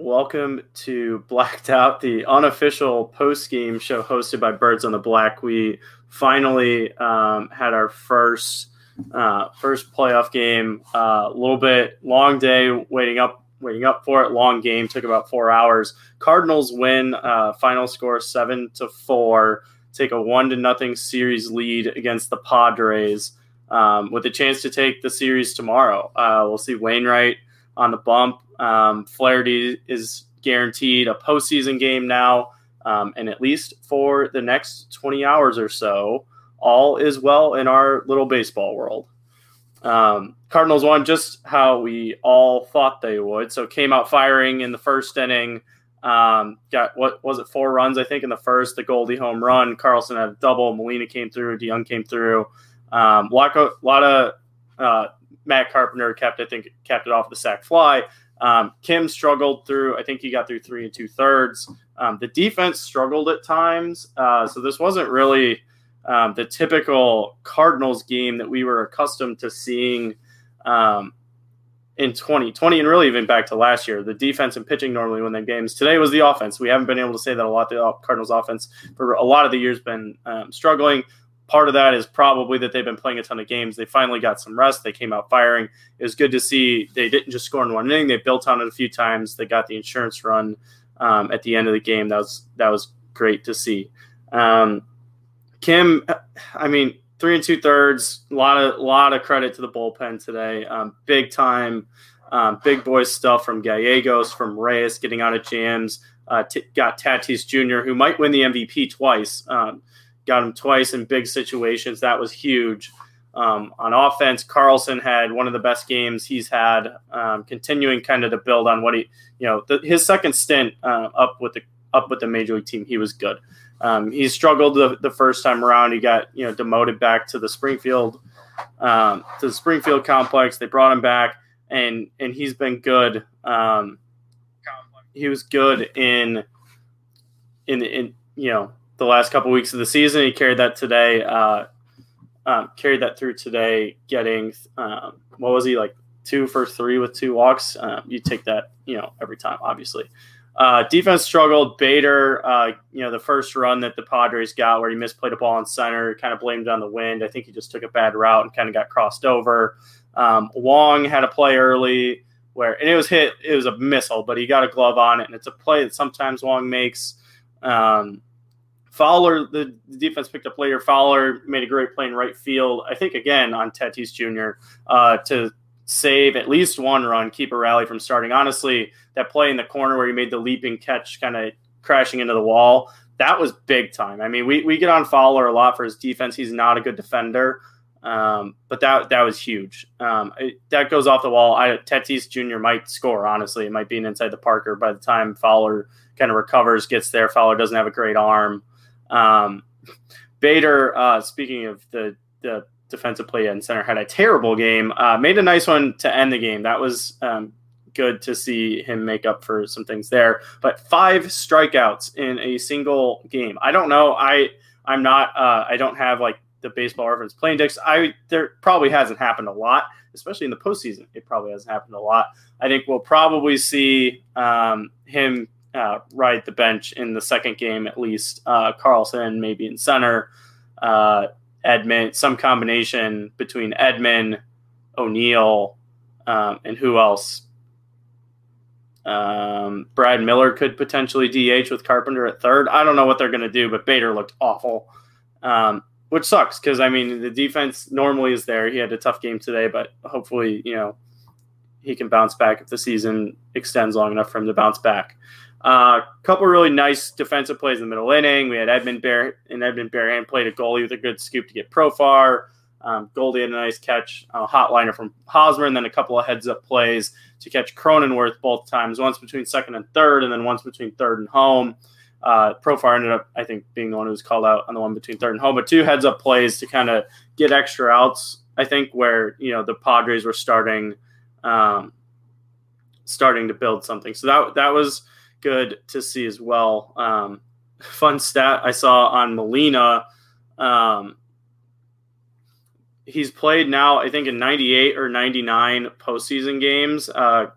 welcome to Blacked Out, the unofficial post game show hosted by Birds on the Black. We finally um, had our first uh, first playoff game. A uh, little bit long day waiting up waiting up for it. Long game took about four hours. Cardinals win. Uh, final score seven to four. Take a one to nothing series lead against the Padres. Um, with a chance to take the series tomorrow. Uh, we'll see Wainwright on the bump. Um, Flaherty is guaranteed a postseason game now, um, and at least for the next 20 hours or so, all is well in our little baseball world. Um, Cardinals won just how we all thought they would. So came out firing in the first inning. Um, got what was it four runs I think in the first. The Goldie home run. Carlson had a double. Molina came through. DeJong came through. Um, lot, of, lot of uh, Matt Carpenter kept I think kept it off the sac fly. Um, Kim struggled through. I think he got through three and two thirds. Um, the defense struggled at times, uh, so this wasn't really um, the typical Cardinals game that we were accustomed to seeing um, in 2020 and really even back to last year. The defense and pitching normally win their games. Today was the offense. We haven't been able to say that a lot. The Cardinals offense for a lot of the years been um, struggling. Part of that is probably that they've been playing a ton of games. They finally got some rest. They came out firing. It was good to see they didn't just score in one inning. They built on it a few times. They got the insurance run um, at the end of the game. That was that was great to see. Um, Kim, I mean, three and two thirds. A lot of lot of credit to the bullpen today. Um, big time, um, big boy stuff from Gallegos, from Reyes getting out of jams. Uh, t- got Tatis Jr., who might win the MVP twice. Um, got him twice in big situations. That was huge. Um, on offense, Carlson had one of the best games he's had, um, continuing kind of to build on what he, you know, the, his second stint uh, up with the up with the major league team, he was good. Um, he struggled the, the, first time around. He got you know demoted back to the Springfield um, to the Springfield complex. They brought him back, and and he's been good. Um, he was good in in in you know the last couple weeks of the season. He carried that today, uh, um, carried that through today, getting um, what was he like two for three with two walks. Um, you take that, you know, every time, obviously. Uh, defense struggled. Bader, uh, you know, the first run that the Padres got where he misplayed a ball in center, kind of blamed on the wind. I think he just took a bad route and kind of got crossed over. Um, Wong had a play early where, and it was hit, it was a missile, but he got a glove on it. And it's a play that sometimes Wong makes. Um, Fowler, the, defense picked up later. Fowler made a great play in right field. I think again on Tatis Jr. Uh, to save at least one run, keep a rally from starting. Honestly, that play in the corner where he made the leaping catch, kind of crashing into the wall, that was big time. I mean, we, we get on Fowler a lot for his defense. He's not a good defender, um, but that that was huge. Um, it, that goes off the wall. I, Tatis Jr. might score. Honestly, it might be an inside the Parker by the time Fowler kind of recovers, gets there. Fowler doesn't have a great arm. Um, Bader, uh, speaking of the, the defensive play and center, had a terrible game. Uh, made a nice one to end the game. That was um, good to see him make up for some things there. But five strikeouts in a single game. I don't know. I I'm not. Uh, I don't have like the baseball reference Play Index. I there probably hasn't happened a lot, especially in the postseason. It probably hasn't happened a lot. I think we'll probably see um, him uh, ride the bench in the second game at least. Uh, Carlson maybe in center, uh, Edman, some combination between Edman, O'Neill, um, and who else? Um, Brad Miller could potentially DH with Carpenter at third. I don't know what they're going to do, but Bader looked awful, um, which sucks because I mean the defense normally is there. He had a tough game today, but hopefully you know he can bounce back if the season extends long enough for him to bounce back. A uh, couple really nice defensive plays in the middle inning. We had Edman Bear and Edman Bearhand played a goalie with a good scoop to get Profar. Um, Goldie had a nice catch, a hot liner from Hosmer, and then a couple of heads up plays to catch Cronenworth both times, once between second and third, and then once between third and home. Uh, Profar ended up, I think, being the one who was called out on the one between third and home, but two heads up plays to kind of get extra outs. I think where you know the Padres were starting, um, starting to build something. So that that was good to see as well. Um, fun stat I saw on Molina. Um, he's played now, I think, in 98 or 99 postseason games. Uh,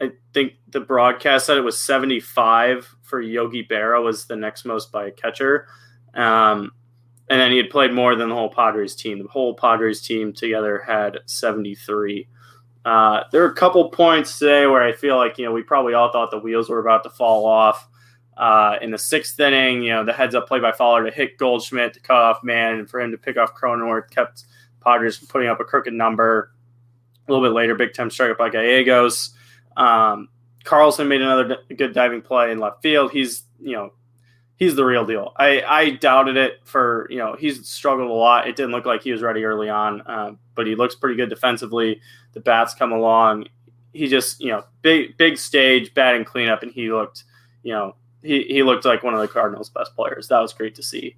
I think the broadcast said it was 75 for Yogi Berra was the next most by a catcher. Um, and then he had played more than the whole Padres team. The whole Padres team together had 73. Uh, there were a couple points today where I feel like, you know, we probably all thought the wheels were about to fall off. Uh, in the sixth inning, you know, the heads up play by Fowler to hit Goldschmidt to cut off man and for him to pick off Cronenworth kept Padres from putting up a crooked number. A little bit later, big time strikeout by Gallegos. Um, Carlson made another good diving play in left field. He's, you know, he's the real deal. I, I doubted it for, you know, he's struggled a lot. It didn't look like he was ready early on, uh, but he looks pretty good defensively. The bats come along. He just, you know, big, big stage batting cleanup, and he looked, you know, he, he looked like one of the Cardinals' best players. That was great to see.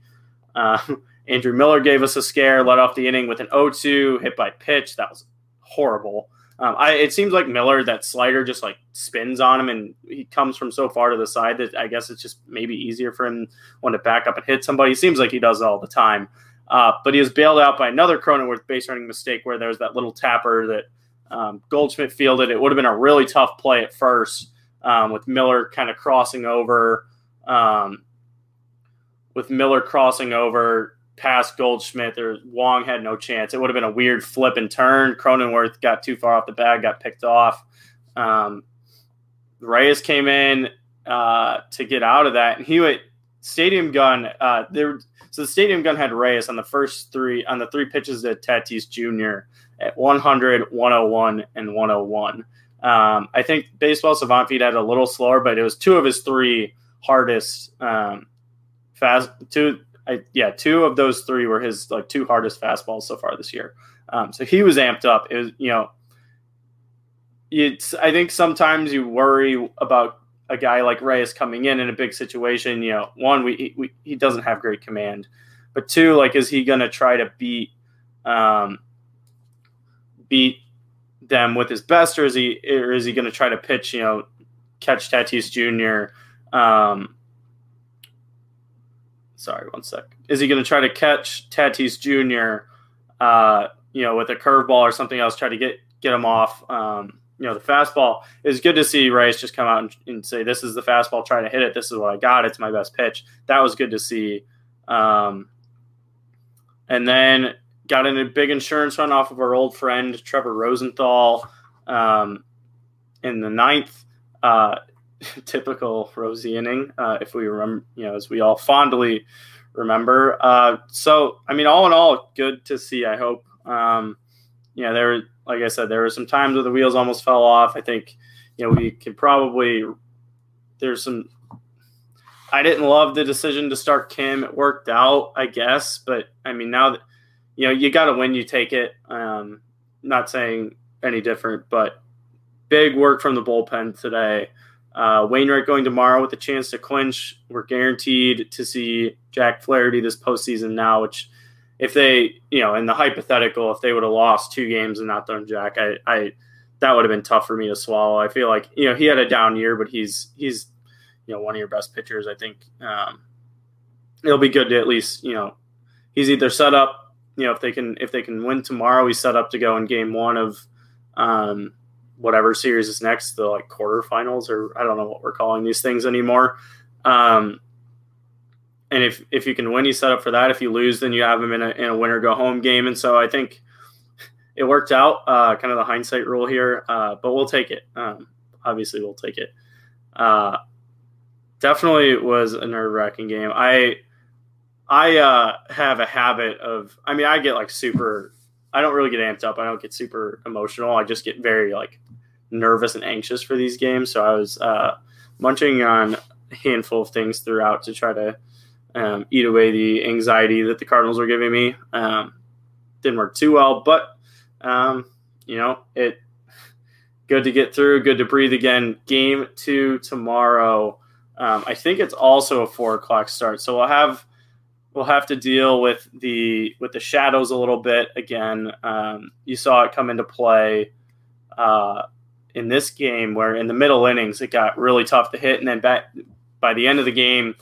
Uh, Andrew Miller gave us a scare, led off the inning with an 0-2 hit by pitch. That was horrible. Um, I, it seems like Miller, that slider just like spins on him, and he comes from so far to the side that I guess it's just maybe easier for him when to back up and hit somebody. Seems like he does it all the time. Uh, but he was bailed out by another Cronenworth base running mistake where there was that little tapper that um, Goldschmidt fielded. It would have been a really tough play at first um, with Miller kind of crossing over. Um, with Miller crossing over past Goldschmidt, there Wong had no chance. It would have been a weird flip and turn. Cronenworth got too far off the bag, got picked off. Um, Reyes came in uh, to get out of that, and he went stadium gun. Uh, there, so the stadium gun had Reyes on the first three on the three pitches at Tatis Jr. at 100, 101, and 101. Um, I think baseball savant feed had a little slower, but it was two of his three hardest um, fast two I, yeah, two of those three were his like two hardest fastballs so far this year. Um, so he was amped up. It was, you know, it's. I think sometimes you worry about a guy like Reyes coming in in a big situation. You know, one, we, we he doesn't have great command, but two, like, is he going to try to beat um, beat them with his best, or is he or is he going to try to pitch? You know, catch Tatis Jr. Um, sorry, one sec. Is he going to try to catch Tatis Jr. Uh, you know, with a curveball or something else, try to get get him off? Um, you know, the fastball is good to see Reyes just come out and, and, say, "This is the fastball. Try to hit it. This is what I got. It's my best pitch." That was good to see. Um, and then got in a big insurance run off of our old friend Trevor Rosenthal um, in the ninth. Uh, typical Rosie inning, uh, if we remember, you know, as we all fondly remember. Uh, so, I mean, all in all, good to see. I hope. Um, you know, there, like I said, there were some times where the wheels almost fell off. I think, you know, we could probably. There's some. I didn't love the decision to start Kim. It worked out, I guess, but I mean, now that you know, you got to win, you take it. Um, not saying any different, but big work from the bullpen today. Uh, Wainwright going tomorrow with a chance to clinch. We're guaranteed to see Jack Flaherty this postseason now, which if they, you know, in the hypothetical, if they would have lost two games and not done Jack, I, I, that would have been tough for me to swallow. I feel like, you know, he had a down year, but he's, he's, you know, one of your best pitchers. I think um, it'll be good to at least, you know, he's either set up, you know, if they can, if they can win tomorrow, he's set up to go in game one of, um, whatever series is next, the like quarterfinals, or I don't know what we're calling these things anymore. Um, and if if you can win, you set up for that. If you lose, then you have them in a, in a winner go home game. And so I think it worked out. Uh, kind of the hindsight rule here, uh, but we'll take it. Um, obviously, we'll take it. Uh, definitely was a nerve wracking game. I I uh, have a habit of. I mean, I get like super I don't really get amped up. I don't get super emotional. I just get very like nervous and anxious for these games. So I was uh, munching on a handful of things throughout to try to um, eat away the anxiety that the Cardinals were giving me. Um, didn't work too well, but um, you know it. Good to get through. Good to breathe again. Game two tomorrow. Um, I think it's also a four o'clock start, so we'll have we'll have to deal with the with the shadows a little bit again. Um, you saw it come into play uh, in this game, where in the middle innings it got really tough to hit, and then back, by the end of the game,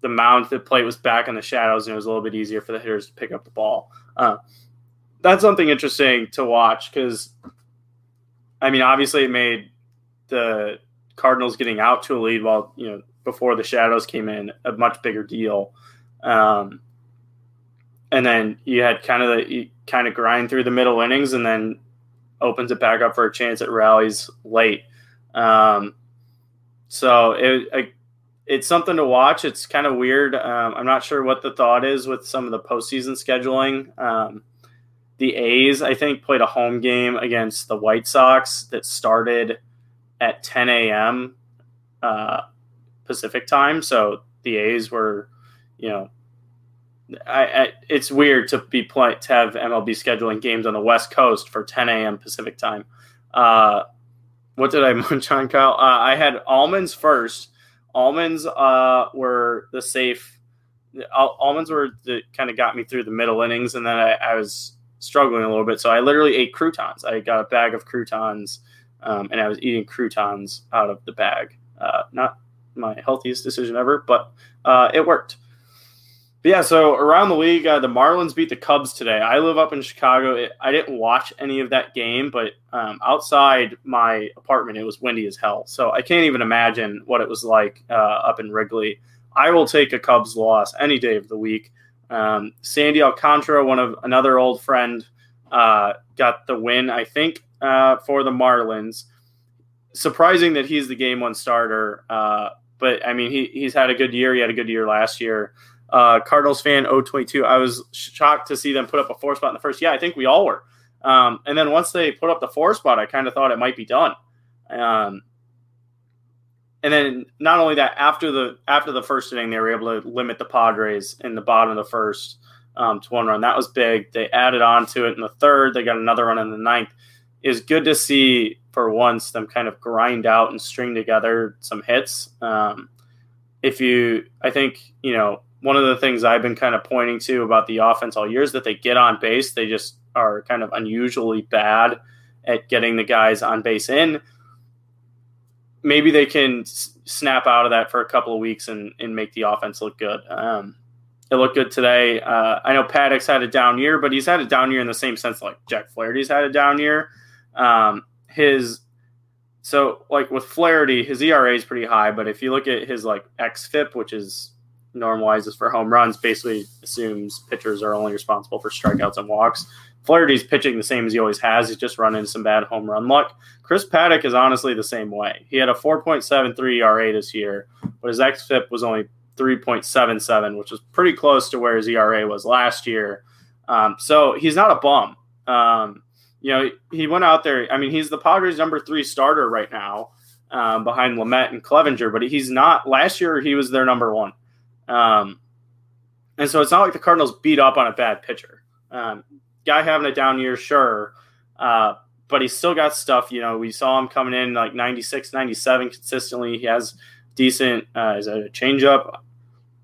the mound the plate was back in the shadows, and it was a little bit easier for the hitters to pick up the ball. Uh, that's something interesting to watch because, I mean, obviously it made the Cardinals getting out to a lead while you know before the shadows came in a much bigger deal. Um, and then you had kind of the you kind of grind through the middle innings and then opens it back up for a chance at rallies late. Um, so it, it's something to watch. It's kind of weird. Um, I'm not sure what the thought is with some of the postseason scheduling. Um, the A's, I think, played a home game against the White Sox that started at 10 a.m. Uh, Pacific time. So the A's were, you know, I, I, it's weird to be play, to have MLB scheduling games on the West Coast for 10 a.m. Pacific time. Uh, what did I munch on, Kyle? Uh, I had almonds first. Almonds uh, were the safe. almonds were the kind of got me through the middle innings, and then I, I, was struggling a little bit. So I literally ate croutons. I got a bag of croutons, um, and I was eating croutons out of the bag. Uh, not my healthiest decision ever, but uh, it worked. But yeah, so around the league, uh, the Marlins beat the Cubs today. I live up in Chicago. It, I didn't watch any of that game, but um, outside my apartment, it was windy as hell. So I can't even imagine what it was like uh, up in Wrigley. I will take a Cubs loss any day of the week. Um, Sandy Alcantara, one of another old friend, uh, got the win, I think, uh, for the Marlins. Surprising that he's the game one starter, uh, but I mean, he, he's had a good year. He had a good year last year uh, Cardinals fan 022. I was shocked to see them put up a four spot in the first. Yeah, I think we all were. Um, and then once they put up the four spot, I kind of thought it might be done. Um, and then not only that, after the after the first inning, they were able to limit the Padres in the bottom of the first um, to one run. That was big. They added on to it in the third. They got another run in the ninth. Is good to see for once them kind of grind out and string together some hits. Um, if you, I think you know one of the things I've been kind of pointing to about the offense all year is that they get on base. They just are kind of unusually bad at getting the guys on base in. Maybe they can snap out of that for a couple of weeks and, and make the offense look good. Um, it looked good today. Uh, I know Paddack's had a down year, but he's had a down year in the same sense like Jack Flaherty's had a down year. Um, his so like with Flaherty, his ERA is pretty high, but if you look at his like xFIP, which is normalizes for home runs, basically assumes pitchers are only responsible for strikeouts and walks. Flaherty's pitching the same as he always has. He's just running some bad home run luck. Chris Paddack is honestly the same way. He had a 4.73 ERA this year, but his xFIP was only 3.77, which was pretty close to where his ERA was last year. Um, so he's not a bum. Um, you know, he went out there. I mean, he's the Padres' number three starter right now, um, behind Lamet and Clevinger. But he's not. Last year, he was their number one. Um, and so it's not like the Cardinals beat up on a bad pitcher. Um, guy having a down year, sure. Uh, but he's still got stuff. You know, we saw him coming in like 96, 97 consistently. He has decent, uh, is that a changeup?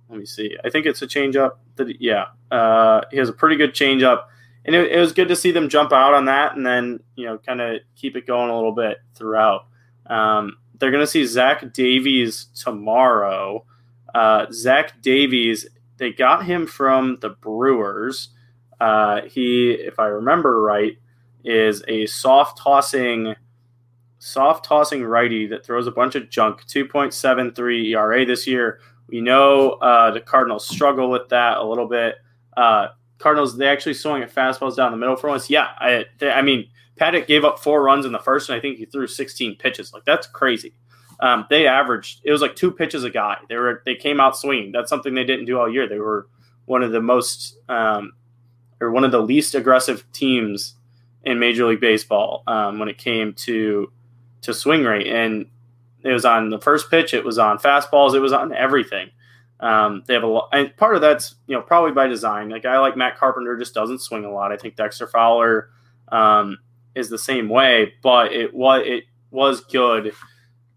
Let me see. I think it's a changeup. That, yeah. Uh, he has a pretty good changeup. And it, it was good to see them jump out on that and then, you know, kind of keep it going a little bit throughout. Um, they're going to see Zach Davies tomorrow. Uh, Zach Davies, they got him from the Brewers. Uh, he, if I remember right, is a soft tossing, soft tossing righty that throws a bunch of junk. 2.73 ERA this year. We know uh, the Cardinals struggle with that a little bit. Uh, Cardinals, they actually swing at fastballs down the middle for once. Yeah, I, they, I mean, Paddack gave up four runs in the first, and I think he threw 16 pitches. Like that's crazy. Um, they averaged it was like two pitches a guy. They were they came out swinging. That's something they didn't do all year. They were one of the most um, or one of the least aggressive teams in Major League Baseball um, when it came to to swing rate. And it was on the first pitch. It was on fastballs. It was on everything. Um, they have a lot, and part of that's you know probably by design. A guy like Matt Carpenter just doesn't swing a lot. I think Dexter Fowler um, is the same way, but it was it was good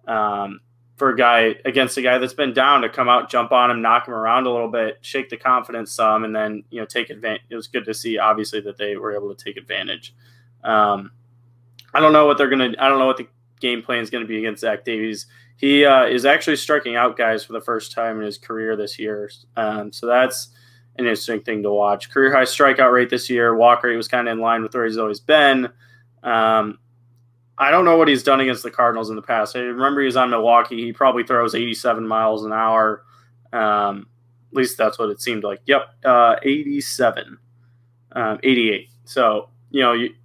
um, for a guy against a guy that's been down to come out, jump on him, knock him around a little bit, shake the confidence some, and then you know take advantage. It was good to see, obviously, that they were able to take advantage. Um, I don't know what they're gonna. I don't know what the game plan is going to be against Zach Davies. He uh, is actually striking out guys for the first time in his career this year, um, so that's an interesting thing to watch. Career high strikeout rate this year. Walk rate was kind of in line with where he's always been. Um, I don't know what he's done against the Cardinals in the past. I remember he was on Milwaukee. He probably throws 87 miles an hour. Um, at least that's what it seemed like. Yep, uh, 87, um, 88. So, you know, you,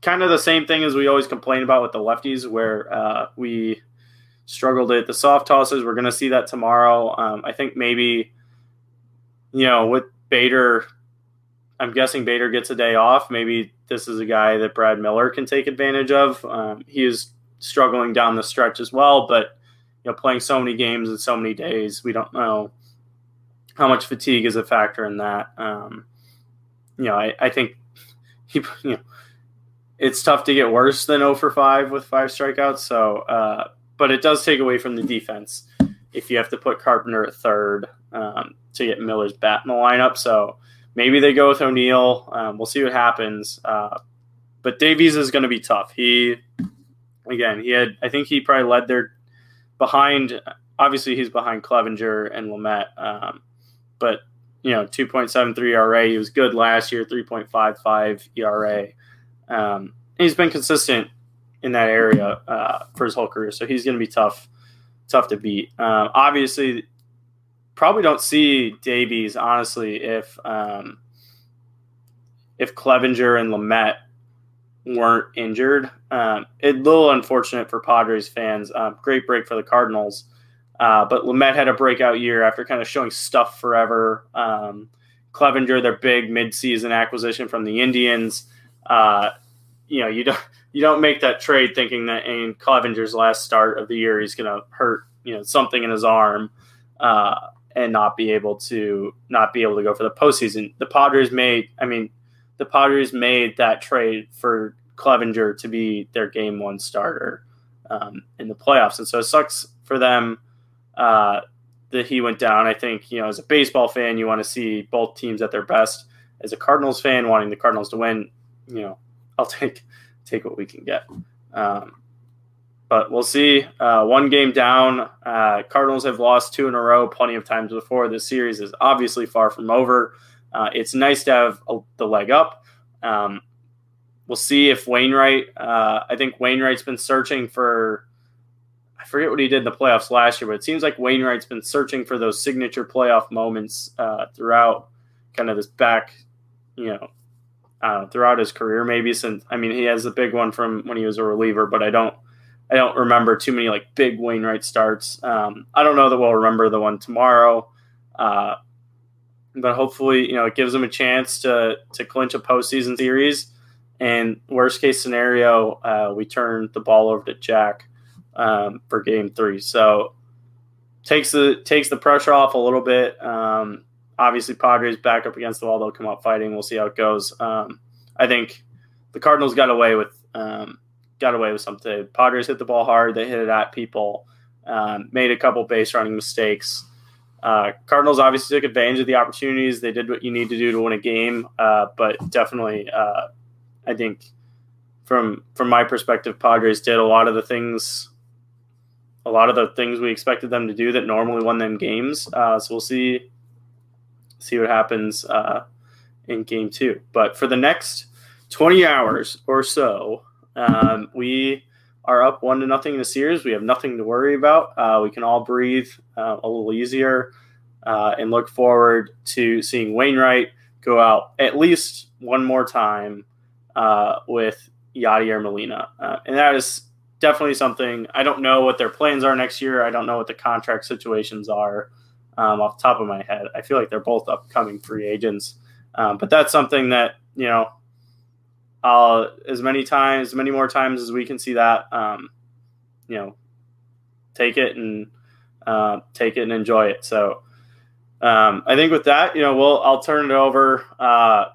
kind of the same thing as we always complain about with the lefties, where uh, we struggled at the soft tosses. We're going to see that tomorrow. Um, I think maybe, you know, with Bader, I'm guessing Bader gets a day off. Maybe this is a guy that Brad Miller can take advantage of. Um, he is struggling down the stretch as well, but you know, playing so many games in so many days, we don't know how much fatigue is a factor in that. Um, you know, I, I think he, you know, it's tough to get worse than 0 for 5 with five strikeouts. So, uh, but it does take away from the defense if you have to put Carpenter at third um, to get Miller's bat in the lineup. So maybe they go with O'Neill. Um, we'll see what happens. Uh, but Davies is going to be tough. He, again, he had, I think he probably led their behind. Obviously, he's behind Clevinger and Lamet. Um, but you know, 2.73 ERA. He was good last year, 3.55 ERA. Um, he's been consistent in that area uh, for his whole career, so he's going to be tough, tough to beat. Um, obviously, probably don't see Davies honestly if um, if Clevinger and Lamet weren't injured. Um, a little unfortunate for Padres fans. Um, great break for the Cardinals. Uh, but Lamet had a breakout year after kind of showing stuff forever. Um, Clevinger, their big midseason acquisition from the Indians. Uh, you know, you don't you don't make that trade thinking that in Clevinger's last start of the year he's going to hurt you know something in his arm uh, and not be able to not be able to go for the postseason. The Padres made, I mean, the Padres made that trade for Clevinger to be their game one starter um, in the playoffs, and so it sucks for them uh, that he went down. I think you know, as a baseball fan, you want to see both teams at their best. As a Cardinals fan, wanting the Cardinals to win, you know, I'll take take what we can get. Um, but we'll see. Uh, one game down. Uh, Cardinals have lost two in a row plenty of times before. This series is obviously far from over. Uh, it's nice to have a, the leg up. Um, we'll see if Wainwright. Uh, I think Wainwright's been searching for I forget what he did in the playoffs last year, but it seems like Wainwright's been searching for those signature playoff moments uh, throughout kind of this back, you know, uh, throughout his career. Maybe since I mean he has a big one from when he was a reliever, but I don't I don't remember too many like big Wainwright starts. Um, I don't know that we'll remember the one tomorrow, uh, but hopefully you know it gives him a chance to to clinch a postseason series. And worst case scenario, uh, we turn the ball over to Jack um, for game three. So takes the takes the pressure off a little bit. Um, obviously, Padres back up against the wall. They'll come out fighting. We'll see how it goes. Um, I think the Cardinals got away with um, got away with something. Padres hit the ball hard. They hit it at people. Um, made a couple base running mistakes. Uh, Cardinals obviously took advantage of the opportunities. They did what you need to do to win a game, uh, but definitely, uh, I think from from my perspective, Padres did a lot of the things a lot of the things we expected them to do that normally won them games. Uh, so we'll see see what happens uh, in game two. But for the next 20 hours or so, um, we are up one to nothing in the series. We have nothing to worry about. Uh, we can all breathe uh, a little easier uh, and look forward to seeing Wainwright go out at least one more time uh, with Yadier Molina, and that is definitely something. I don't know what their plans are next year. I don't know what the contract situations are um, off the top of my head. I feel like they're both upcoming free agents, um, but that's something that you know, uh, as many times, as many more times as we can see that, um, you know, take it and uh, take it and enjoy it. So. Um, I think with that, you know, we'll I'll turn it over. Uh,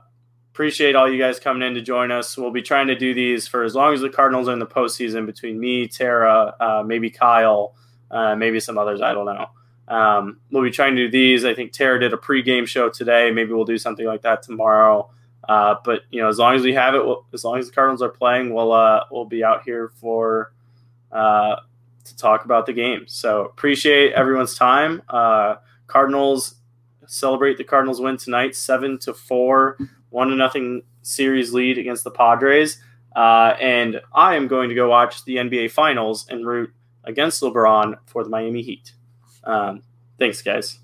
appreciate all you guys coming in to join us. We'll be trying to do these for as long as the Cardinals are in the postseason between me, Tara, uh, maybe Kyle, uh, maybe some others. I don't know. Um, we'll be trying to do these. I think Tara did a pregame show today. Maybe we'll do something like that tomorrow. Uh, but you know, as long as we have it, we'll, as long as the Cardinals are playing, we'll uh, we'll be out here for uh, to talk about the game. So appreciate everyone's time. Uh, Cardinals celebrate the Cardinals win tonight, seven to four one to nothing series lead against the Padres. Uh, and I am going to go watch the NBA Finals and root against LeBron for the Miami Heat. Um, thanks, guys.